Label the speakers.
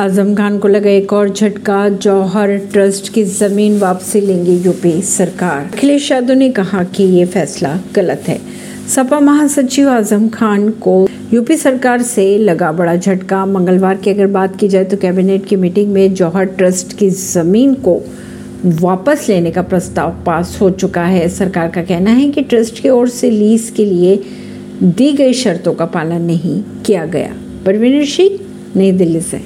Speaker 1: आज़म खान को लगा एक और झटका, जौहर ट्रस्ट की ज़मीन वापसी लेंगे यूपी सरकार। अखिलेश यादव ने कहा कि ये फैसला गलत है। सपा महासचिव आज़म खान को यूपी सरकार से लगा बड़ा झटका। मंगलवार की अगर बात की जाए तो कैबिनेट की मीटिंग में जौहर ट्रस्ट की ज़मीन को वापस लेने का प्रस्ताव पास हो चुका है। सरकार का कहना है कि ट्रस्ट की ओर से लीज के लिए दी गई शर्तों का पालन नहीं किया गया। परवीन सिंह, नई दिल्ली से।